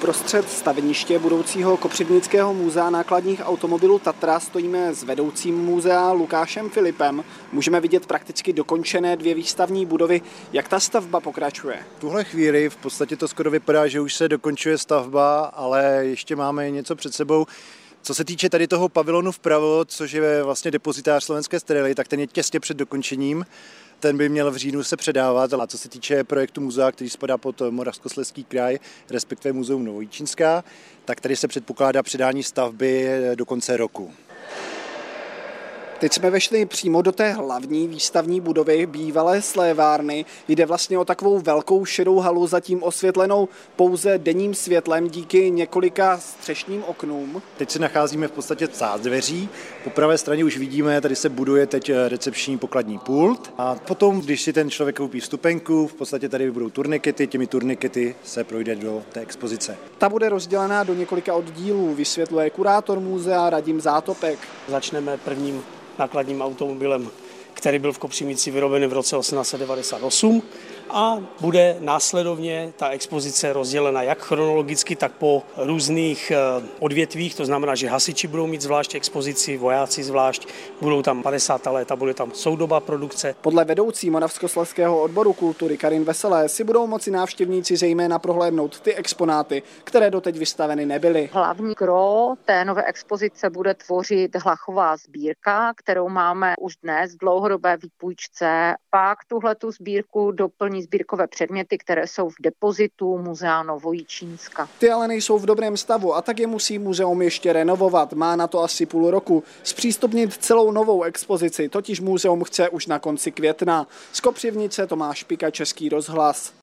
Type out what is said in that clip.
Uprostřed staveniště budoucího Kopřivnického muzea nákladních automobilů Tatra stojíme s vedoucím muzea Lukášem Filipem. Můžeme vidět prakticky dokončené dvě výstavní budovy. Jak ta stavba pokračuje? V tuhle chvíli v podstatě to skoro vypadá, že už se dokončuje stavba, ale ještě máme něco před sebou. Co se týče tady toho pavilonu vpravo, což je vlastně depozitář slovenské sterily, tak ten je těsně před dokončením. Ten by měl v říjnu se předávat. A co se týče projektu muzea, který spadá pod Moravskoslezský kraj, respektive Muzeum Novojíčínská, tak tady se předpokládá předání stavby do konce roku. Teď jsme vešli přímo do té hlavní výstavní budovy bývalé slévárny. Jde vlastně o takovou velkou šedou halu, zatím osvětlenou pouze denním světlem díky několika střešním oknům. Teď se nacházíme v podstatě v dveří. Po pravé straně už vidíme, tady se buduje teď recepční pokladní pult. A potom, když si ten člověk koupí vstupenku, v podstatě tady budou turnikety, těmi turnikety se projde do té expozice. Ta bude rozdělená do několika oddílů, vysvětluje kurátor muzea Radim Zátopek. Začneme prvním nákladním automobilem, který byl v Kopřivnici vyroben v roce 1898 a bude následovně ta expozice rozdělena jak chronologicky, tak po různých eh, odvětvích, to znamená, že hasiči budou mít zvlášť expozici, vojáci zvlášť, budou tam 50. léta, bude tam soudoba produkce. Podle vedoucí Moravskoslezského odboru kultury Karin Veselé si budou moci návštěvníci zejména prohlédnout ty exponáty, které doteď vystaveny nebyly. Hlavní gro té nové expozice bude tvořit hlachová sbírka, kterou máme už dnes v dlouhodobé výpůjčce. Pak tuhle tu sbírku doplní sbírkové předměty, které jsou v depozitu Muzea Novojíčínska. Ty ale nejsou v dobrém stavu a tak je musí muzeum ještě renovovat. Má na to asi půl roku. Zpřístupnit celou novou expozici, totiž muzeum chce už na konci května. Z Kopřivnice Tomáš Pika, Český rozhlas.